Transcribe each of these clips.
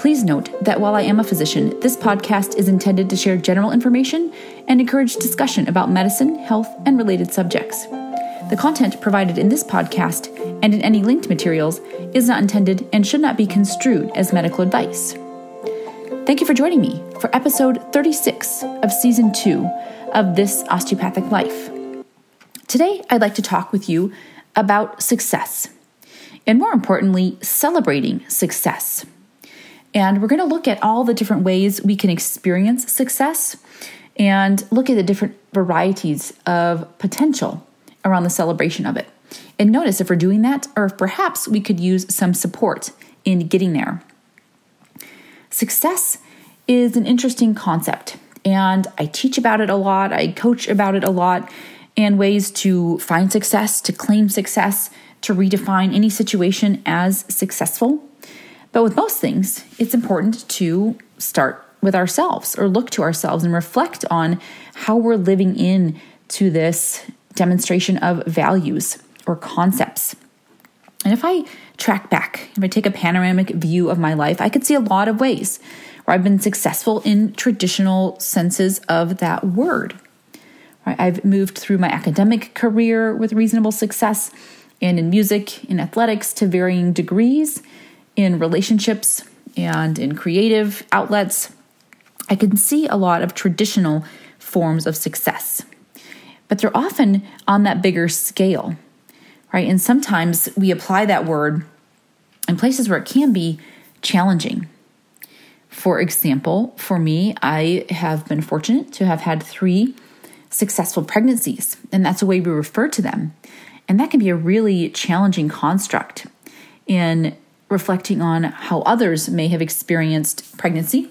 Please note that while I am a physician, this podcast is intended to share general information and encourage discussion about medicine, health, and related subjects. The content provided in this podcast and in any linked materials is not intended and should not be construed as medical advice. Thank you for joining me for episode 36 of season 2 of This Osteopathic Life. Today, I'd like to talk with you about success, and more importantly, celebrating success. And we're going to look at all the different ways we can experience success and look at the different varieties of potential around the celebration of it. And notice if we're doing that, or if perhaps we could use some support in getting there. Success is an interesting concept, and I teach about it a lot, I coach about it a lot, and ways to find success, to claim success, to redefine any situation as successful. But with most things, it's important to start with ourselves or look to ourselves and reflect on how we're living in to this demonstration of values or concepts. And if I track back, if I take a panoramic view of my life, I could see a lot of ways where I've been successful in traditional senses of that word. I've moved through my academic career with reasonable success and in music, in athletics to varying degrees in relationships and in creative outlets, I can see a lot of traditional forms of success. But they're often on that bigger scale, right? And sometimes we apply that word in places where it can be challenging. For example, for me, I have been fortunate to have had three successful pregnancies, and that's the way we refer to them. And that can be a really challenging construct in reflecting on how others may have experienced pregnancy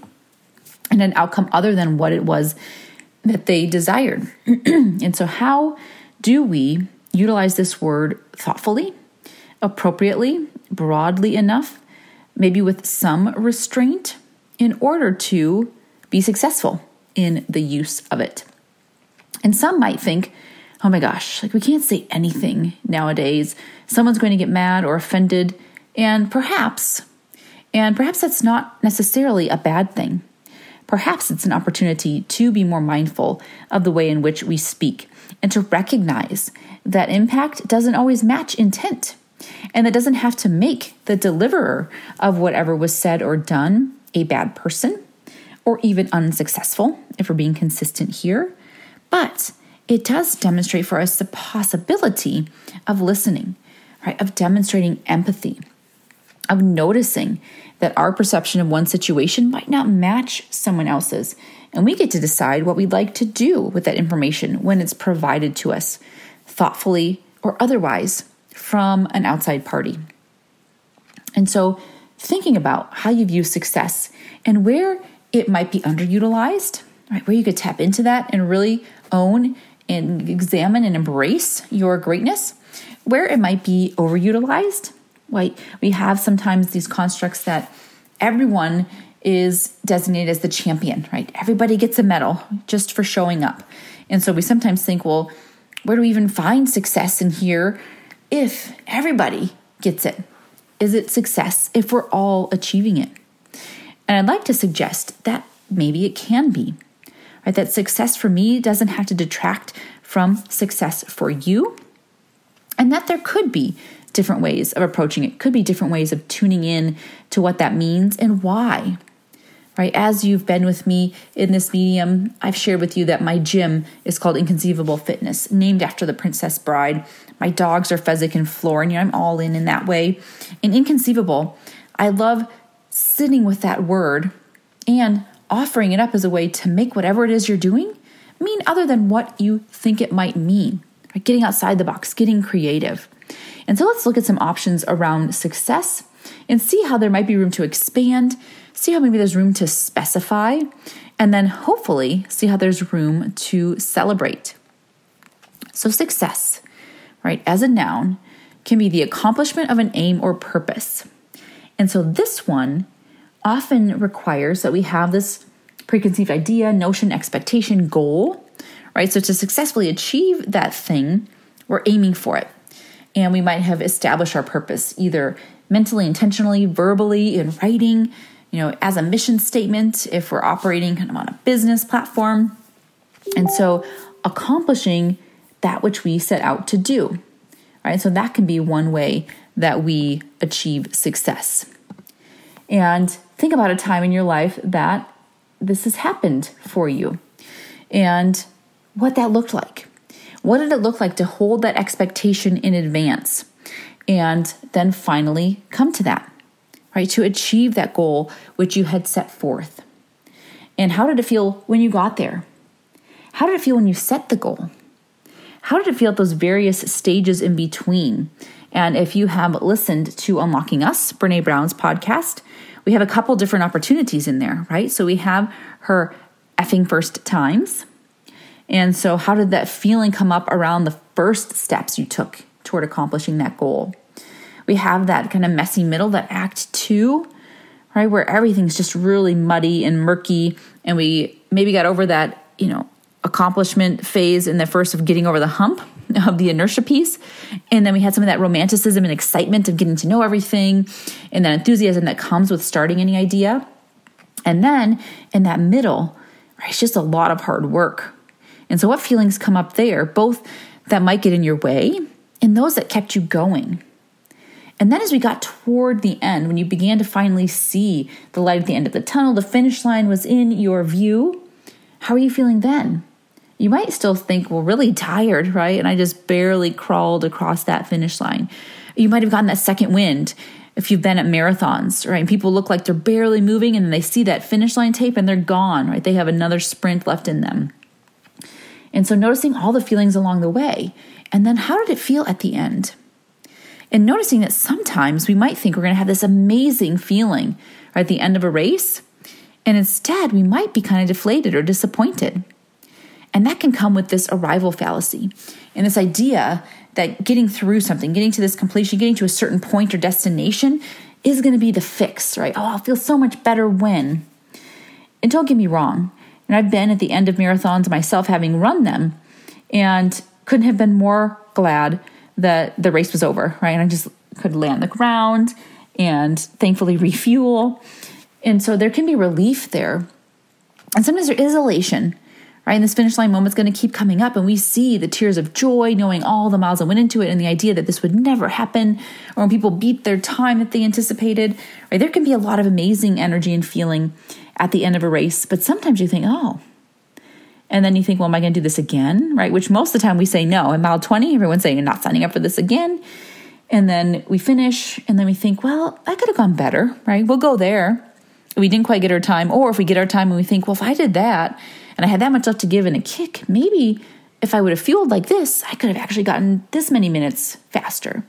and an outcome other than what it was that they desired. and so, how do we utilize this word thoughtfully, appropriately, broadly enough, maybe with some restraint, in order to be successful in the use of it? And some might think, oh my gosh, like we can't say anything nowadays. Someone's going to get mad or offended and perhaps, and perhaps that's not necessarily a bad thing. Perhaps it's an opportunity to be more mindful of the way in which we speak and to recognize that impact doesn't always match intent and that doesn't have to make the deliverer of whatever was said or done a bad person or even unsuccessful, if we're being consistent here. But it does demonstrate for us the possibility of listening, right? Of demonstrating empathy of noticing that our perception of one situation might not match someone else's. And we get to decide what we'd like to do with that information when it's provided to us, thoughtfully or otherwise, from an outside party. And so, thinking about how you view success and where it might be underutilized, right, where you could tap into that and really own and examine and embrace your greatness, where it might be overutilized Right? We have sometimes these constructs that everyone is designated as the champion, right? Everybody gets a medal just for showing up. And so we sometimes think, well, where do we even find success in here if everybody gets it? Is it success if we're all achieving it? And I'd like to suggest that maybe it can be, right? That success for me doesn't have to detract from success for you, and that there could be different ways of approaching it. Could be different ways of tuning in to what that means and why. Right? As you've been with me in this medium, I've shared with you that my gym is called Inconceivable Fitness, named after the Princess Bride. My dogs are Fezzik and Floor, and you know, I'm all in in that way. And inconceivable, I love sitting with that word and offering it up as a way to make whatever it is you're doing mean other than what you think it might mean. Right? Getting outside the box, getting creative. And so let's look at some options around success and see how there might be room to expand, see how maybe there's room to specify, and then hopefully see how there's room to celebrate. So, success, right, as a noun, can be the accomplishment of an aim or purpose. And so, this one often requires that we have this preconceived idea, notion, expectation, goal, right? So, to successfully achieve that thing, we're aiming for it. And we might have established our purpose either mentally, intentionally, verbally, in writing, you know, as a mission statement if we're operating kind of on a business platform. And so, accomplishing that which we set out to do, right? So, that can be one way that we achieve success. And think about a time in your life that this has happened for you and what that looked like. What did it look like to hold that expectation in advance and then finally come to that, right? To achieve that goal which you had set forth. And how did it feel when you got there? How did it feel when you set the goal? How did it feel at those various stages in between? And if you have listened to Unlocking Us, Brene Brown's podcast, we have a couple different opportunities in there, right? So we have her effing first times. And so, how did that feeling come up around the first steps you took toward accomplishing that goal? We have that kind of messy middle, that act two, right? Where everything's just really muddy and murky. And we maybe got over that, you know, accomplishment phase in the first of getting over the hump of the inertia piece. And then we had some of that romanticism and excitement of getting to know everything and that enthusiasm that comes with starting any idea. And then in that middle, right, it's just a lot of hard work. And so, what feelings come up there, both that might get in your way and those that kept you going? And then, as we got toward the end, when you began to finally see the light at the end of the tunnel, the finish line was in your view, how are you feeling then? You might still think, well, really tired, right? And I just barely crawled across that finish line. You might have gotten that second wind if you've been at marathons, right? And people look like they're barely moving and then they see that finish line tape and they're gone, right? They have another sprint left in them. And so noticing all the feelings along the way. And then how did it feel at the end? And noticing that sometimes we might think we're going to have this amazing feeling right, at the end of a race. And instead, we might be kind of deflated or disappointed. And that can come with this arrival fallacy and this idea that getting through something, getting to this completion, getting to a certain point or destination is going to be the fix, right? Oh, I'll feel so much better when. And don't get me wrong, and I've been at the end of marathons myself, having run them, and couldn't have been more glad that the race was over, right? And I just could lay on the ground and thankfully refuel. And so there can be relief there. And sometimes there is elation, right? And this finish line moment's going to keep coming up, and we see the tears of joy, knowing all the miles that went into it, and the idea that this would never happen, or when people beat their time that they anticipated, right? There can be a lot of amazing energy and feeling at the end of a race. But sometimes you think, oh, and then you think, well, am I going to do this again? Right? Which most of the time we say no. In mile 20, everyone's saying, you're not signing up for this again. And then we finish, and then we think, well, I could have gone better, right? We'll go there. We didn't quite get our time. Or if we get our time and we think, well, if I did that and I had that much left to give in a kick, maybe if I would have fueled like this, I could have actually gotten this many minutes faster,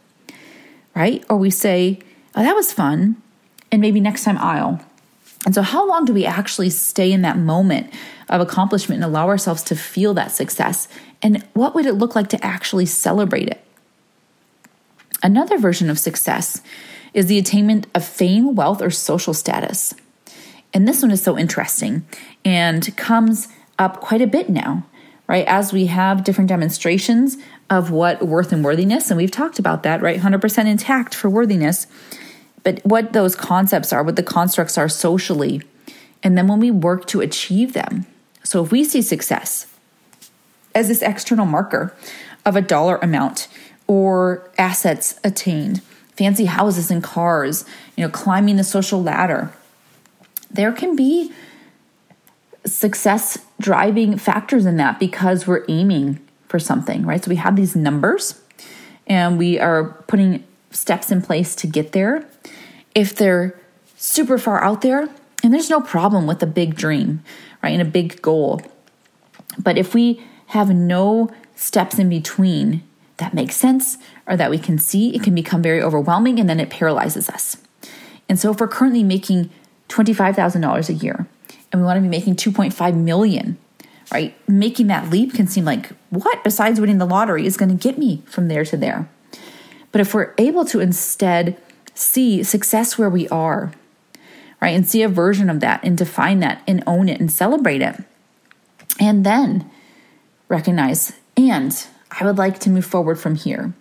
right? Or we say, oh, that was fun. And maybe next time I'll. And so, how long do we actually stay in that moment of accomplishment and allow ourselves to feel that success? And what would it look like to actually celebrate it? Another version of success is the attainment of fame, wealth, or social status. And this one is so interesting and comes up quite a bit now, right? As we have different demonstrations of what worth and worthiness, and we've talked about that, right? 100% intact for worthiness but what those concepts are, what the constructs are socially, and then when we work to achieve them. So if we see success as this external marker of a dollar amount or assets attained, fancy houses and cars, you know, climbing the social ladder, there can be success driving factors in that because we're aiming for something, right? So we have these numbers and we are putting steps in place to get there if they're super far out there, and there's no problem with a big dream, right, and a big goal. But if we have no steps in between that make sense or that we can see, it can become very overwhelming and then it paralyzes us. And so if we're currently making $25,000 a year and we want to be making 2.5 million, right? Making that leap can seem like, what besides winning the lottery is going to get me from there to there? But if we're able to instead see success where we are, right, and see a version of that and define that and own it and celebrate it, and then recognize, and I would like to move forward from here,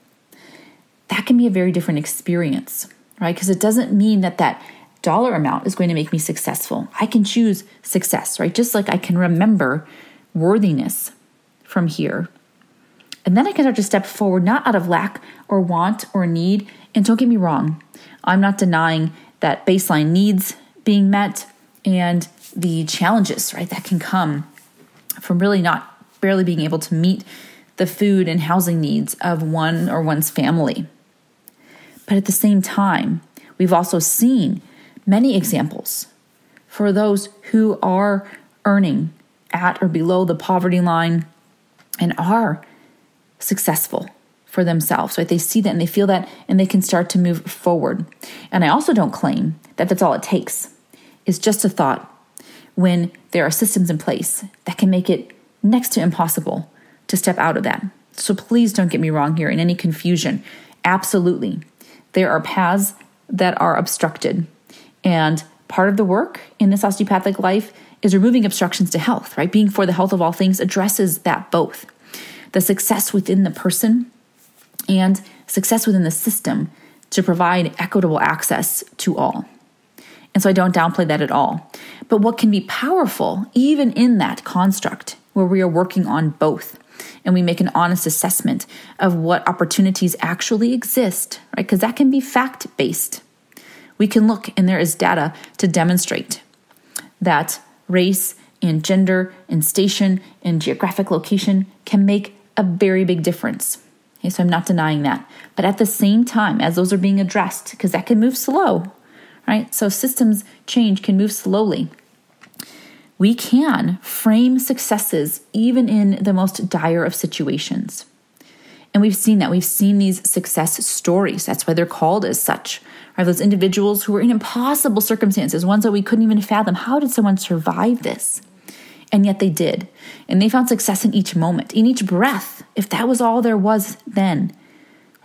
that can be a very different experience, right? Because it doesn't mean that that dollar amount is going to make me successful. I can choose success, right? Just like I can remember worthiness from here. And then I can start to step forward, not out of lack or want or need. And don't get me wrong, I'm not denying that baseline needs being met and the challenges, right, that can come from really not barely being able to meet the food and housing needs of one or one's family. But at the same time, we've also seen many examples for those who are earning at or below the poverty line and are successful for themselves, right? They see that and they feel that and they can start to move forward. And I also don't claim that that's all it takes. It's just a thought when there are systems in place that can make it next to impossible to step out of that. So please don't get me wrong here in any confusion. Absolutely. There are paths that are obstructed. And part of the work in this osteopathic life is removing obstructions to health, right? Being for the health of all things addresses that both. The success within the person and success within the system to provide equitable access to all. And so I don't downplay that at all. But what can be powerful, even in that construct, where we are working on both, and we make an honest assessment of what opportunities actually exist, right? Because that can be fact based. We can look, and there is data to demonstrate that race and gender and station and geographic location can make a very big difference. Okay, so I'm not denying that. But at the same time, as those are being addressed, because that can move slow, right? So systems change can move slowly. We can frame successes even in the most dire of situations. And we've seen that. We've seen these success stories. That's why they're called as such. Those individuals who were in impossible circumstances, ones that we couldn't even fathom? How did someone survive this? And yet they did. And they found success in each moment, in each breath. If that was all there was then,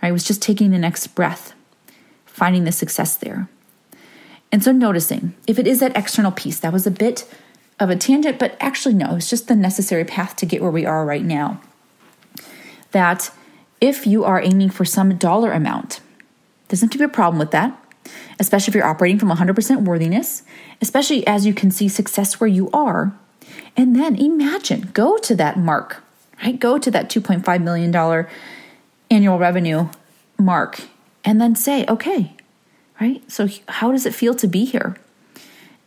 right? Was just taking the next breath, finding the success there. And so noticing if it is that external piece, that was a bit of a tangent, but actually, no, it's just the necessary path to get where we are right now. That if you are aiming for some dollar amount, doesn't have to be a problem with that, especially if you're operating from 100% worthiness, especially as you can see success where you are. And then imagine, go to that mark, right? Go to that $2.5 million annual revenue mark and then say, okay, right? So, how does it feel to be here?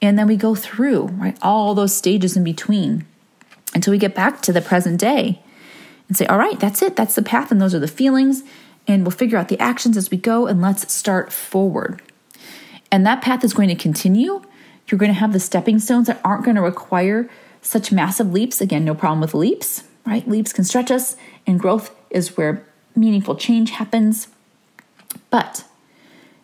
And then we go through, right, all those stages in between until we get back to the present day and say, all right, that's it. That's the path. And those are the feelings. And we'll figure out the actions as we go and let's start forward. And that path is going to continue. You're going to have the stepping stones that aren't going to require such massive leaps. Again, no problem with leaps, right? Leaps can stretch us, and growth is where meaningful change happens. But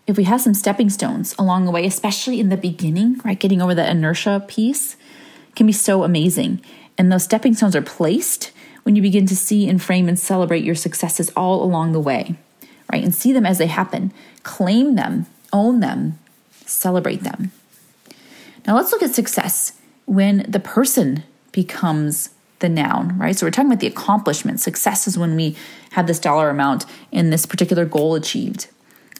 if we have some stepping stones along the way, especially in the beginning, right, getting over the inertia piece can be so amazing. And those stepping stones are placed when you begin to see and frame and celebrate your successes all along the way, right? And see them as they happen, claim them, own them, celebrate them. Now let's look at success when the person becomes the noun, right? So we're talking about the accomplishment. Success is when we have this dollar amount in this particular goal achieved.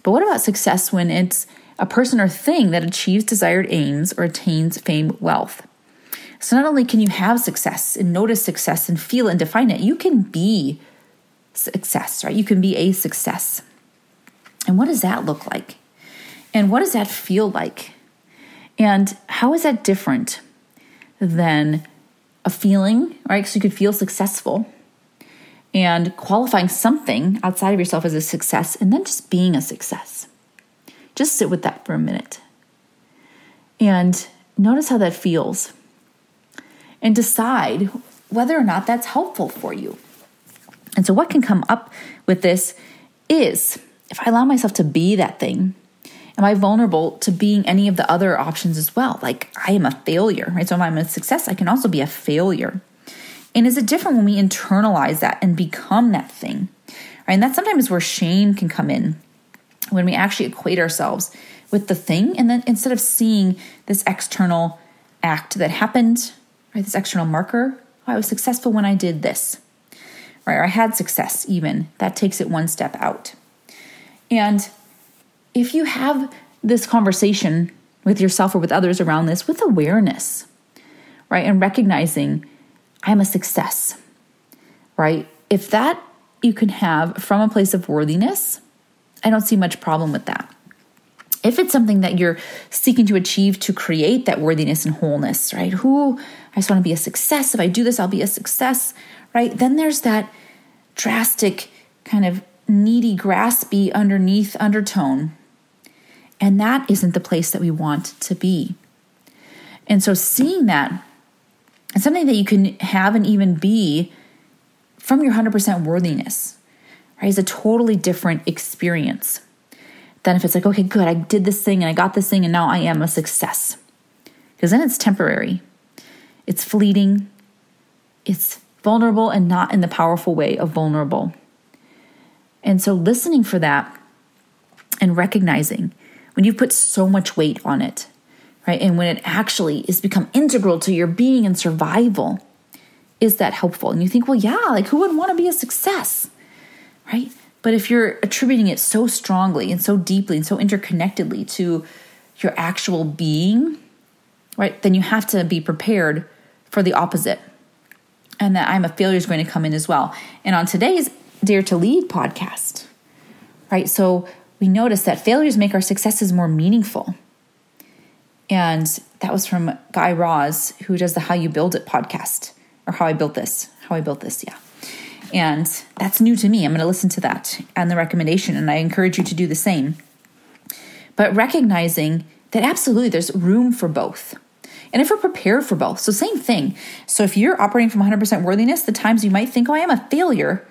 But what about success when it's a person or thing that achieves desired aims or attains fame, wealth? So not only can you have success and notice success and feel and define it, you can be success, right? You can be a success. And what does that look like? And what does that feel like? And how is that different than a feeling, right? So you could feel successful and qualifying something outside of yourself as a success and then just being a success. Just sit with that for a minute and notice how that feels and decide whether or not that's helpful for you. And so, what can come up with this is if I allow myself to be that thing, am I vulnerable to being any of the other options as well? Like, I am a failure, right? So, if I'm a success, I can also be a failure. And is it different when we internalize that and become that thing? Right? And that's sometimes where shame can come in when we actually equate ourselves with the thing. And then instead of seeing this external act that happened, right, this external marker, oh, I was successful when I did this, right? Or I had success even. That takes it one step out. And if you have this conversation with yourself or with others around this with awareness, right? And recognizing I'm a success, right? If that you can have from a place of worthiness, I don't see much problem with that. If it's something that you're seeking to achieve to create that worthiness and wholeness, right? Who I just want to be a success. If I do this, I'll be a success, right? Then there's that drastic kind of needy, graspy underneath undertone. And that isn't the place that we want to be. And so seeing that and something that you can have and even be from your 100% worthiness, right, is a totally different experience than if it's like, okay, good, I did this thing and I got this thing and now I am a success. Because then it's temporary, it's fleeting, it's vulnerable and not in the powerful way of vulnerable. And so listening for that and recognizing when you've put so much weight on it, right? And when it actually is become integral to your being and survival, is that helpful? And you think, well, yeah, like who would want to be a success, right? But if you're attributing it so strongly and so deeply and so interconnectedly to your actual being, right, then you have to be prepared for the opposite. And that I'm a failure is going to come in as well. And on today's Dare to Lead podcast, right, so we notice that failures make our successes more meaningful and that was from Guy Raz, who does the How You Build It podcast, or How I Built This. How I Built This, yeah. And that's new to me. I'm going to listen to that and the recommendation, and I encourage you to do the same. But recognizing that absolutely there's room for both. And if we're prepared for both, so same thing. So if you're operating from 100% worthiness, the times you might think, oh, I am a failure,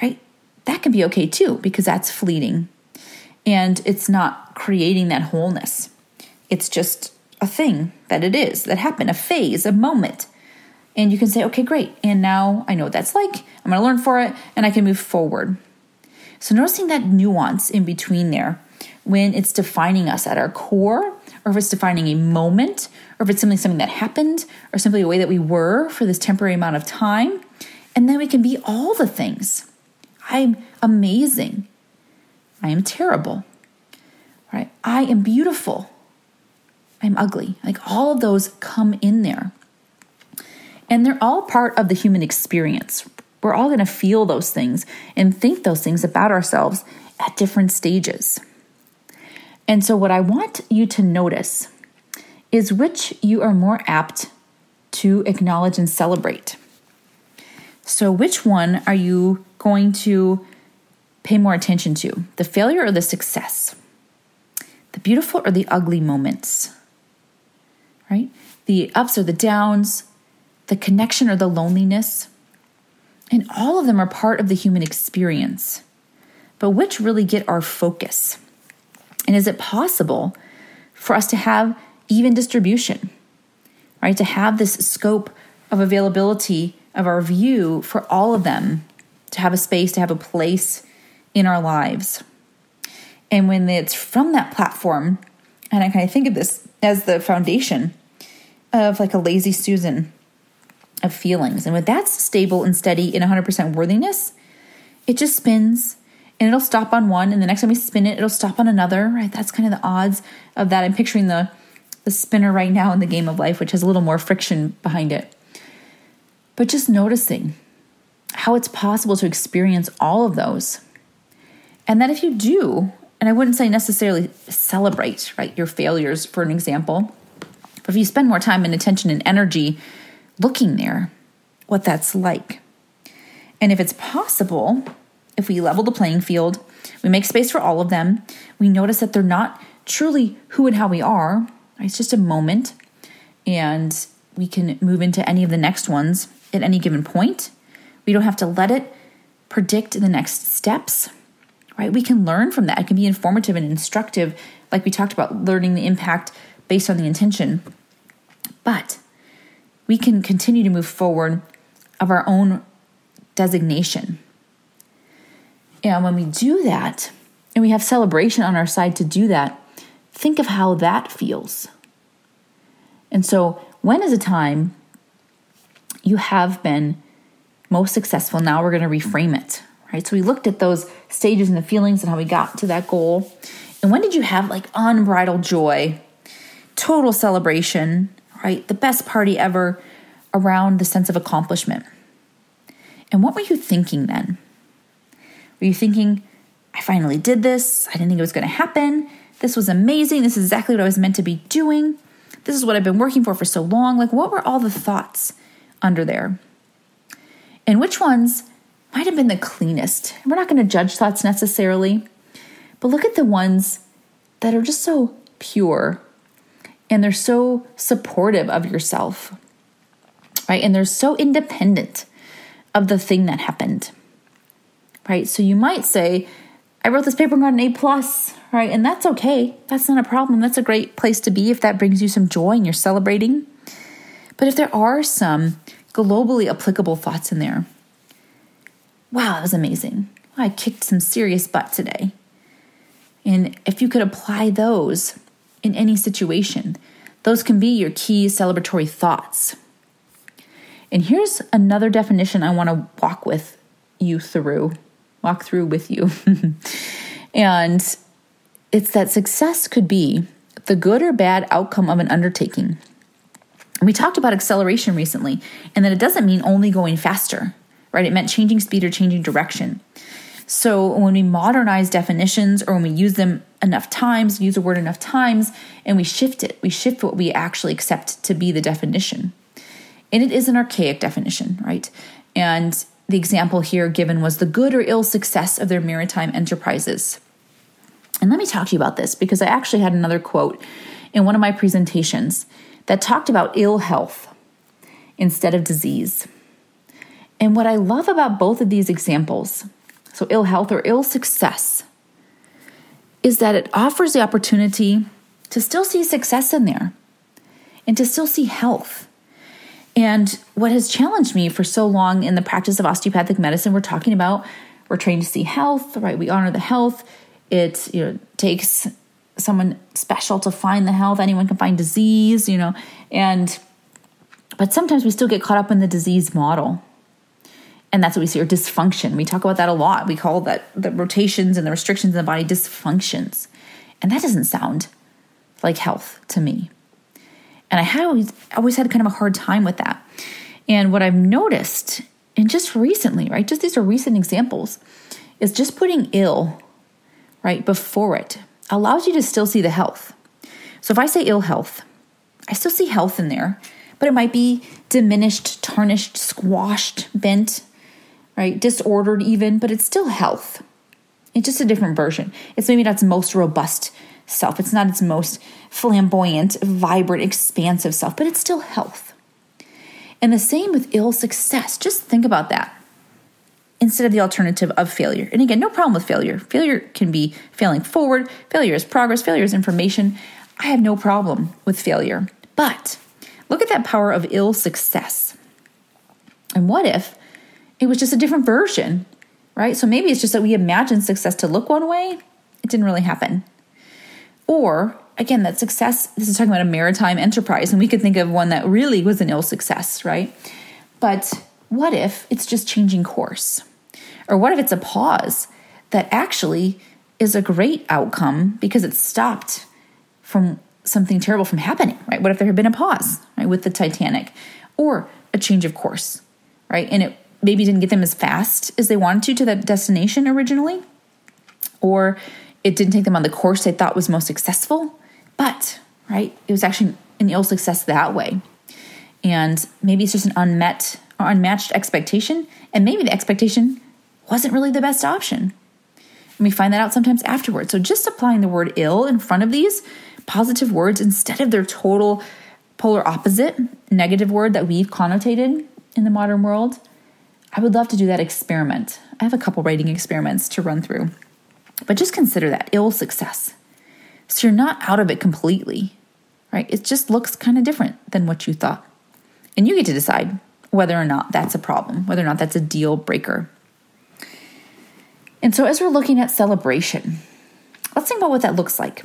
right? That can be okay too, because that's fleeting and it's not creating that wholeness. It's just a thing that it is, that happened, a phase, a moment. And you can say, okay, great. And now I know what that's like. I'm going to learn for it and I can move forward. So, noticing that nuance in between there when it's defining us at our core, or if it's defining a moment, or if it's simply something that happened, or simply a way that we were for this temporary amount of time. And then we can be all the things. I'm amazing. I am terrible. Right? I am beautiful. I'm ugly. Like all of those come in there. And they're all part of the human experience. We're all going to feel those things and think those things about ourselves at different stages. And so, what I want you to notice is which you are more apt to acknowledge and celebrate. So, which one are you going to pay more attention to? The failure or the success? The beautiful or the ugly moments? right? The ups or the downs, the connection or the loneliness. And all of them are part of the human experience. But which really get our focus? And is it possible for us to have even distribution, right? To have this scope of availability of our view for all of them, to have a space, to have a place in our lives. And when it's from that platform, and I kind of think of this as the foundation of like a lazy Susan of feelings. And when that's stable and steady in 100% worthiness, it just spins and it'll stop on one. And the next time we spin it, it'll stop on another, right? That's kind of the odds of that. I'm picturing the, the spinner right now in the game of life, which has a little more friction behind it. But just noticing how it's possible to experience all of those. And that if you do, and I wouldn't say necessarily celebrate, right, your failures, for an example, but if you spend more time and attention and energy looking there, what that's like. And if it's possible, if we level the playing field, we make space for all of them, we notice that they're not truly who and how we are. It's just a moment, and we can move into any of the next ones at any given point. We don't have to let it predict the next steps, right? We can learn from that. It can be informative and instructive, like we talked about, learning the impact based on the intention. But we can continue to move forward of our own designation. And when we do that, and we have celebration on our side to do that, think of how that feels. And so, when is a time you have been most successful? Now we're going to reframe it, right? So, we looked at those stages and the feelings and how we got to that goal. And when did you have like unbridled joy, total celebration, right? The best party ever around the sense of accomplishment. And what were you thinking then? Were you thinking, I finally did this. I didn't think it was going to happen. This was amazing. This is exactly what I was meant to be doing. This is what I've been working for for so long. Like, what were all the thoughts under there? And which ones might have been the cleanest? We're not going to judge thoughts necessarily, but look at the ones that are just so pure and they're so supportive of yourself, right? And they're so independent of the thing that happened, right? So you might say, I wrote this paper and got an A plus, right? And that's okay. That's not a problem. That's a great place to be if that brings you some joy and you're celebrating. But if there are some globally applicable thoughts in there, wow, that was amazing. I kicked some serious butt today. And if you could apply those in any situation, those can be your key celebratory thoughts. And here's another definition I want to walk with you through walk through with you. and it's that success could be the good or bad outcome of an undertaking. we talked about acceleration recently, and that it doesn't mean only going faster, right? It meant changing speed or changing direction. So when we modernize definitions or when we use them enough times, use a word enough times, and we shift it, we shift what we actually accept to be the definition. And it is an archaic definition, right? And the example here given was the good or ill success of their maritime enterprises. And let me talk to you about this because I actually had another quote in one of my presentations that talked about ill health instead of disease. And what I love about both of these examples, so ill health or ill success, is that it offers the opportunity to still see success in there and to still see health and what has challenged me for so long in the practice of osteopathic medicine, we're talking about we're trained to see health, right? We honor the health. It you know takes someone special to find the health. Anyone can find disease, you know, and but sometimes we still get caught up in the disease model. And that's what we see, or dysfunction. We talk about that a lot. We call that the rotations and the restrictions in the body dysfunctions. And that doesn't sound like health to me. And I had always always had kind of a hard time with that. And what I've noticed, and just recently, right, just these are recent examples, is just putting ill right before it allows you to still see the health. So if I say ill health, I still see health in there, but it might be diminished, tarnished, squashed, bent, right, disordered even, but it's still health. It's just a different version. It's maybe not its most robust self. It's not its most flamboyant, vibrant, expansive self, but it's still health. And the same with ill success. Just think about that instead of the alternative of failure. And again, no problem with failure. Failure can be failing forward, failure is progress, failure is information. I have no problem with failure. But look at that power of ill success. And what if it was just a different version, right? So maybe it's just that we imagined success to look one way, it didn't really happen. Or again, that success, this is talking about a maritime enterprise, and we could think of one that really was an ill success, right? But what if it's just changing course? Or what if it's a pause that actually is a great outcome because it stopped from something terrible from happening, right? What if there had been a pause, right, with the Titanic or a change of course, right? And it maybe didn't get them as fast as they wanted to to that destination originally, or it didn't take them on the course they thought was most successful, but, right, it was actually an ill success that way. And maybe it's just an unmet or unmatched expectation, and maybe the expectation wasn't really the best option. And we find that out sometimes afterwards. So just applying the word ill in front of these positive words instead of their total polar opposite negative word that we've connotated in the modern world, I would love to do that experiment. I have a couple writing experiments to run through. But just consider that ill success. So you're not out of it completely, right? It just looks kind of different than what you thought. And you get to decide whether or not that's a problem, whether or not that's a deal breaker. And so, as we're looking at celebration, let's think about what that looks like.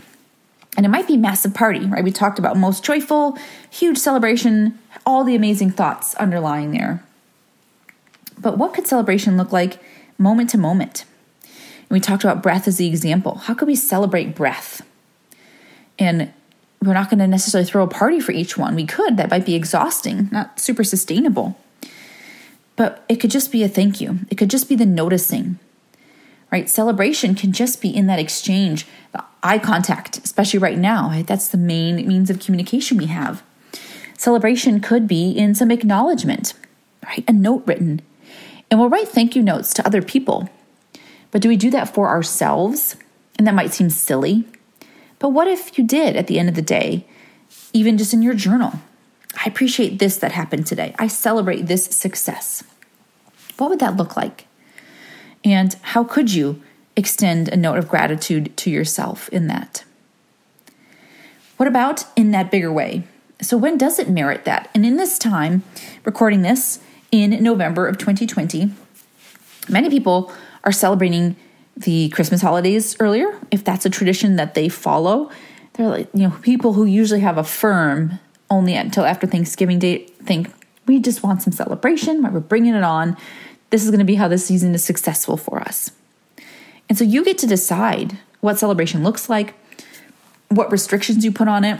And it might be massive party, right? We talked about most joyful, huge celebration, all the amazing thoughts underlying there. But what could celebration look like moment to moment? And we talked about breath as the example. How could we celebrate breath? And we're not going to necessarily throw a party for each one. We could, that might be exhausting, not super sustainable. But it could just be a thank you. It could just be the noticing, right? Celebration can just be in that exchange, the eye contact, especially right now. Right? That's the main means of communication we have. Celebration could be in some acknowledgement, right? A note written. And we'll write thank you notes to other people. But do we do that for ourselves? And that might seem silly. But what if you did at the end of the day, even just in your journal? I appreciate this that happened today. I celebrate this success. What would that look like? And how could you extend a note of gratitude to yourself in that? What about in that bigger way? So, when does it merit that? And in this time, recording this in November of 2020, many people are celebrating the Christmas holidays earlier, if that's a tradition that they follow. They're like, you know, people who usually have a firm only until after Thanksgiving Day think we just want some celebration? We're bringing it on. This is going to be how this season is successful for us. And so you get to decide what celebration looks like, what restrictions you put on it,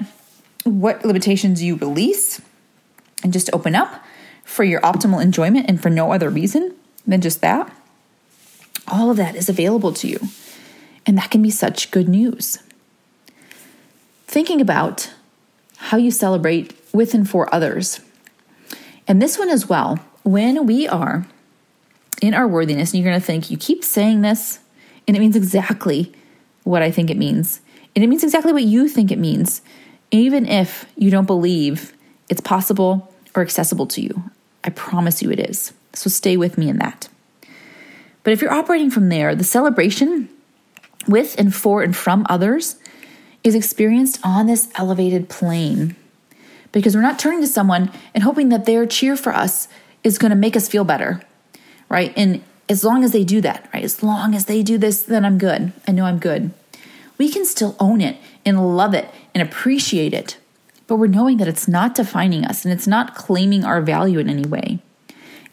what limitations you release, and just open up for your optimal enjoyment and for no other reason than just that. All of that is available to you. And that can be such good news. Thinking about how you celebrate with and for others. And this one as well, when we are in our worthiness, and you're going to think, you keep saying this, and it means exactly what I think it means. And it means exactly what you think it means, even if you don't believe it's possible or accessible to you. I promise you it is. So stay with me in that. But if you're operating from there, the celebration with and for and from others is experienced on this elevated plane. Because we're not turning to someone and hoping that their cheer for us is going to make us feel better, right? And as long as they do that, right? As long as they do this, then I'm good. I know I'm good. We can still own it and love it and appreciate it, but we're knowing that it's not defining us and it's not claiming our value in any way.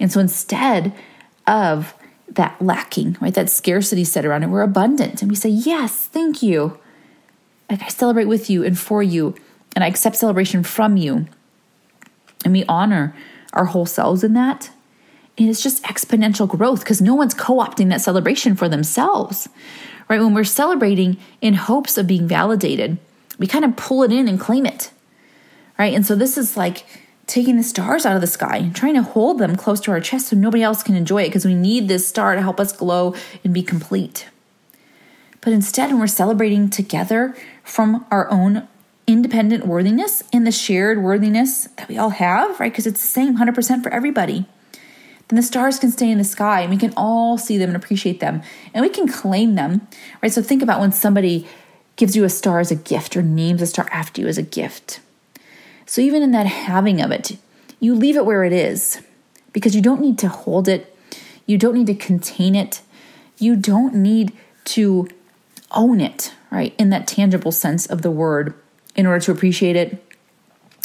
And so instead of that lacking, right? That scarcity set around it. We're abundant and we say, Yes, thank you. Like I celebrate with you and for you, and I accept celebration from you. And we honor our whole selves in that. And it's just exponential growth because no one's co opting that celebration for themselves, right? When we're celebrating in hopes of being validated, we kind of pull it in and claim it, right? And so this is like, taking the stars out of the sky and trying to hold them close to our chest so nobody else can enjoy it because we need this star to help us glow and be complete. But instead, when we're celebrating together from our own independent worthiness and the shared worthiness that we all have, right? Because it's the same 100% for everybody. Then the stars can stay in the sky and we can all see them and appreciate them and we can claim them, right? So think about when somebody gives you a star as a gift or names a star after you as a gift so, even in that having of it, you leave it where it is because you don't need to hold it, you don't need to contain it, you don't need to own it, right? In that tangible sense of the word, in order to appreciate it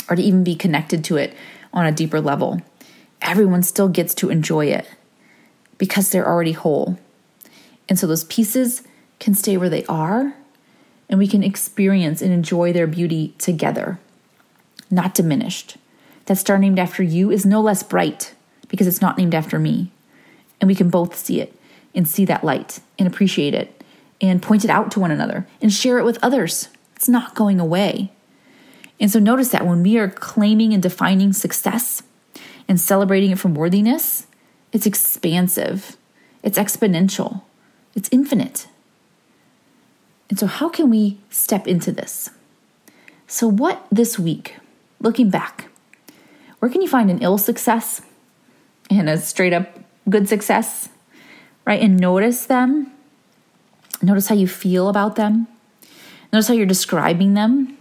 or to even be connected to it on a deeper level. Everyone still gets to enjoy it because they're already whole. And so those pieces can stay where they are and we can experience and enjoy their beauty together not diminished. That star named after you is no less bright because it's not named after me. And we can both see it and see that light and appreciate it and point it out to one another and share it with others. It's not going away. And so notice that when we are claiming and defining success and celebrating it from worthiness, it's expansive, it's exponential, it's infinite. And so, how can we step into this? So, what this week looking back, where can you find an ill success and a straight up good success, right? And notice them. Notice how you feel about them. Notice how you're describing them.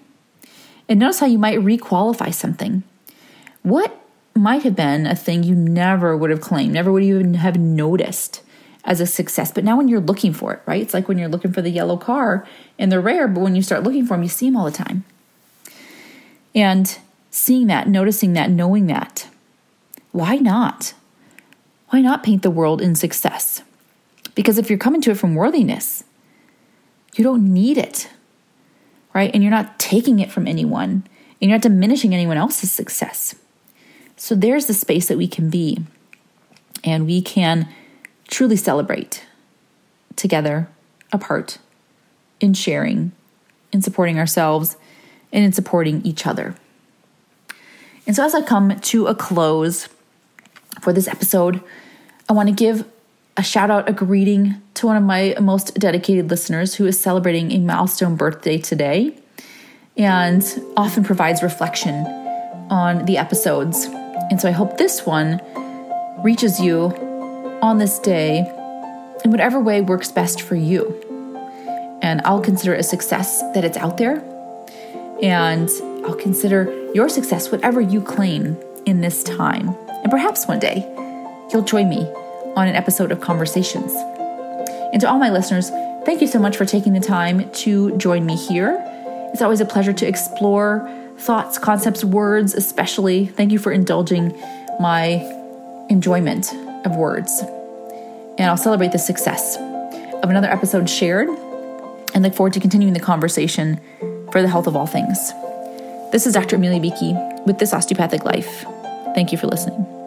And notice how you might requalify something. What might have been a thing you never would have claimed, never would even have noticed as a success. But now when you're looking for it, right? It's like when you're looking for the yellow car and they're rare, but when you start looking for them, you see them all the time. And seeing that, noticing that, knowing that, why not? Why not paint the world in success? Because if you're coming to it from worthiness, you don't need it, right? And you're not taking it from anyone, and you're not diminishing anyone else's success. So there's the space that we can be, and we can truly celebrate together, apart, in sharing, in supporting ourselves, and in supporting each other. And so, as I come to a close for this episode, I want to give a shout out, a greeting to one of my most dedicated listeners who is celebrating a milestone birthday today and often provides reflection on the episodes. And so I hope this one reaches you on this day in whatever way works best for you. And I'll consider it a success that it's out there. And I'll consider your success, whatever you claim in this time. And perhaps one day you'll join me on an episode of Conversations. And to all my listeners, thank you so much for taking the time to join me here. It's always a pleasure to explore thoughts, concepts, words, especially. Thank you for indulging my enjoyment of words. And I'll celebrate the success of another episode shared and look forward to continuing the conversation for the health of all things. This is Dr. Amelia Beakey with This Osteopathic Life. Thank you for listening.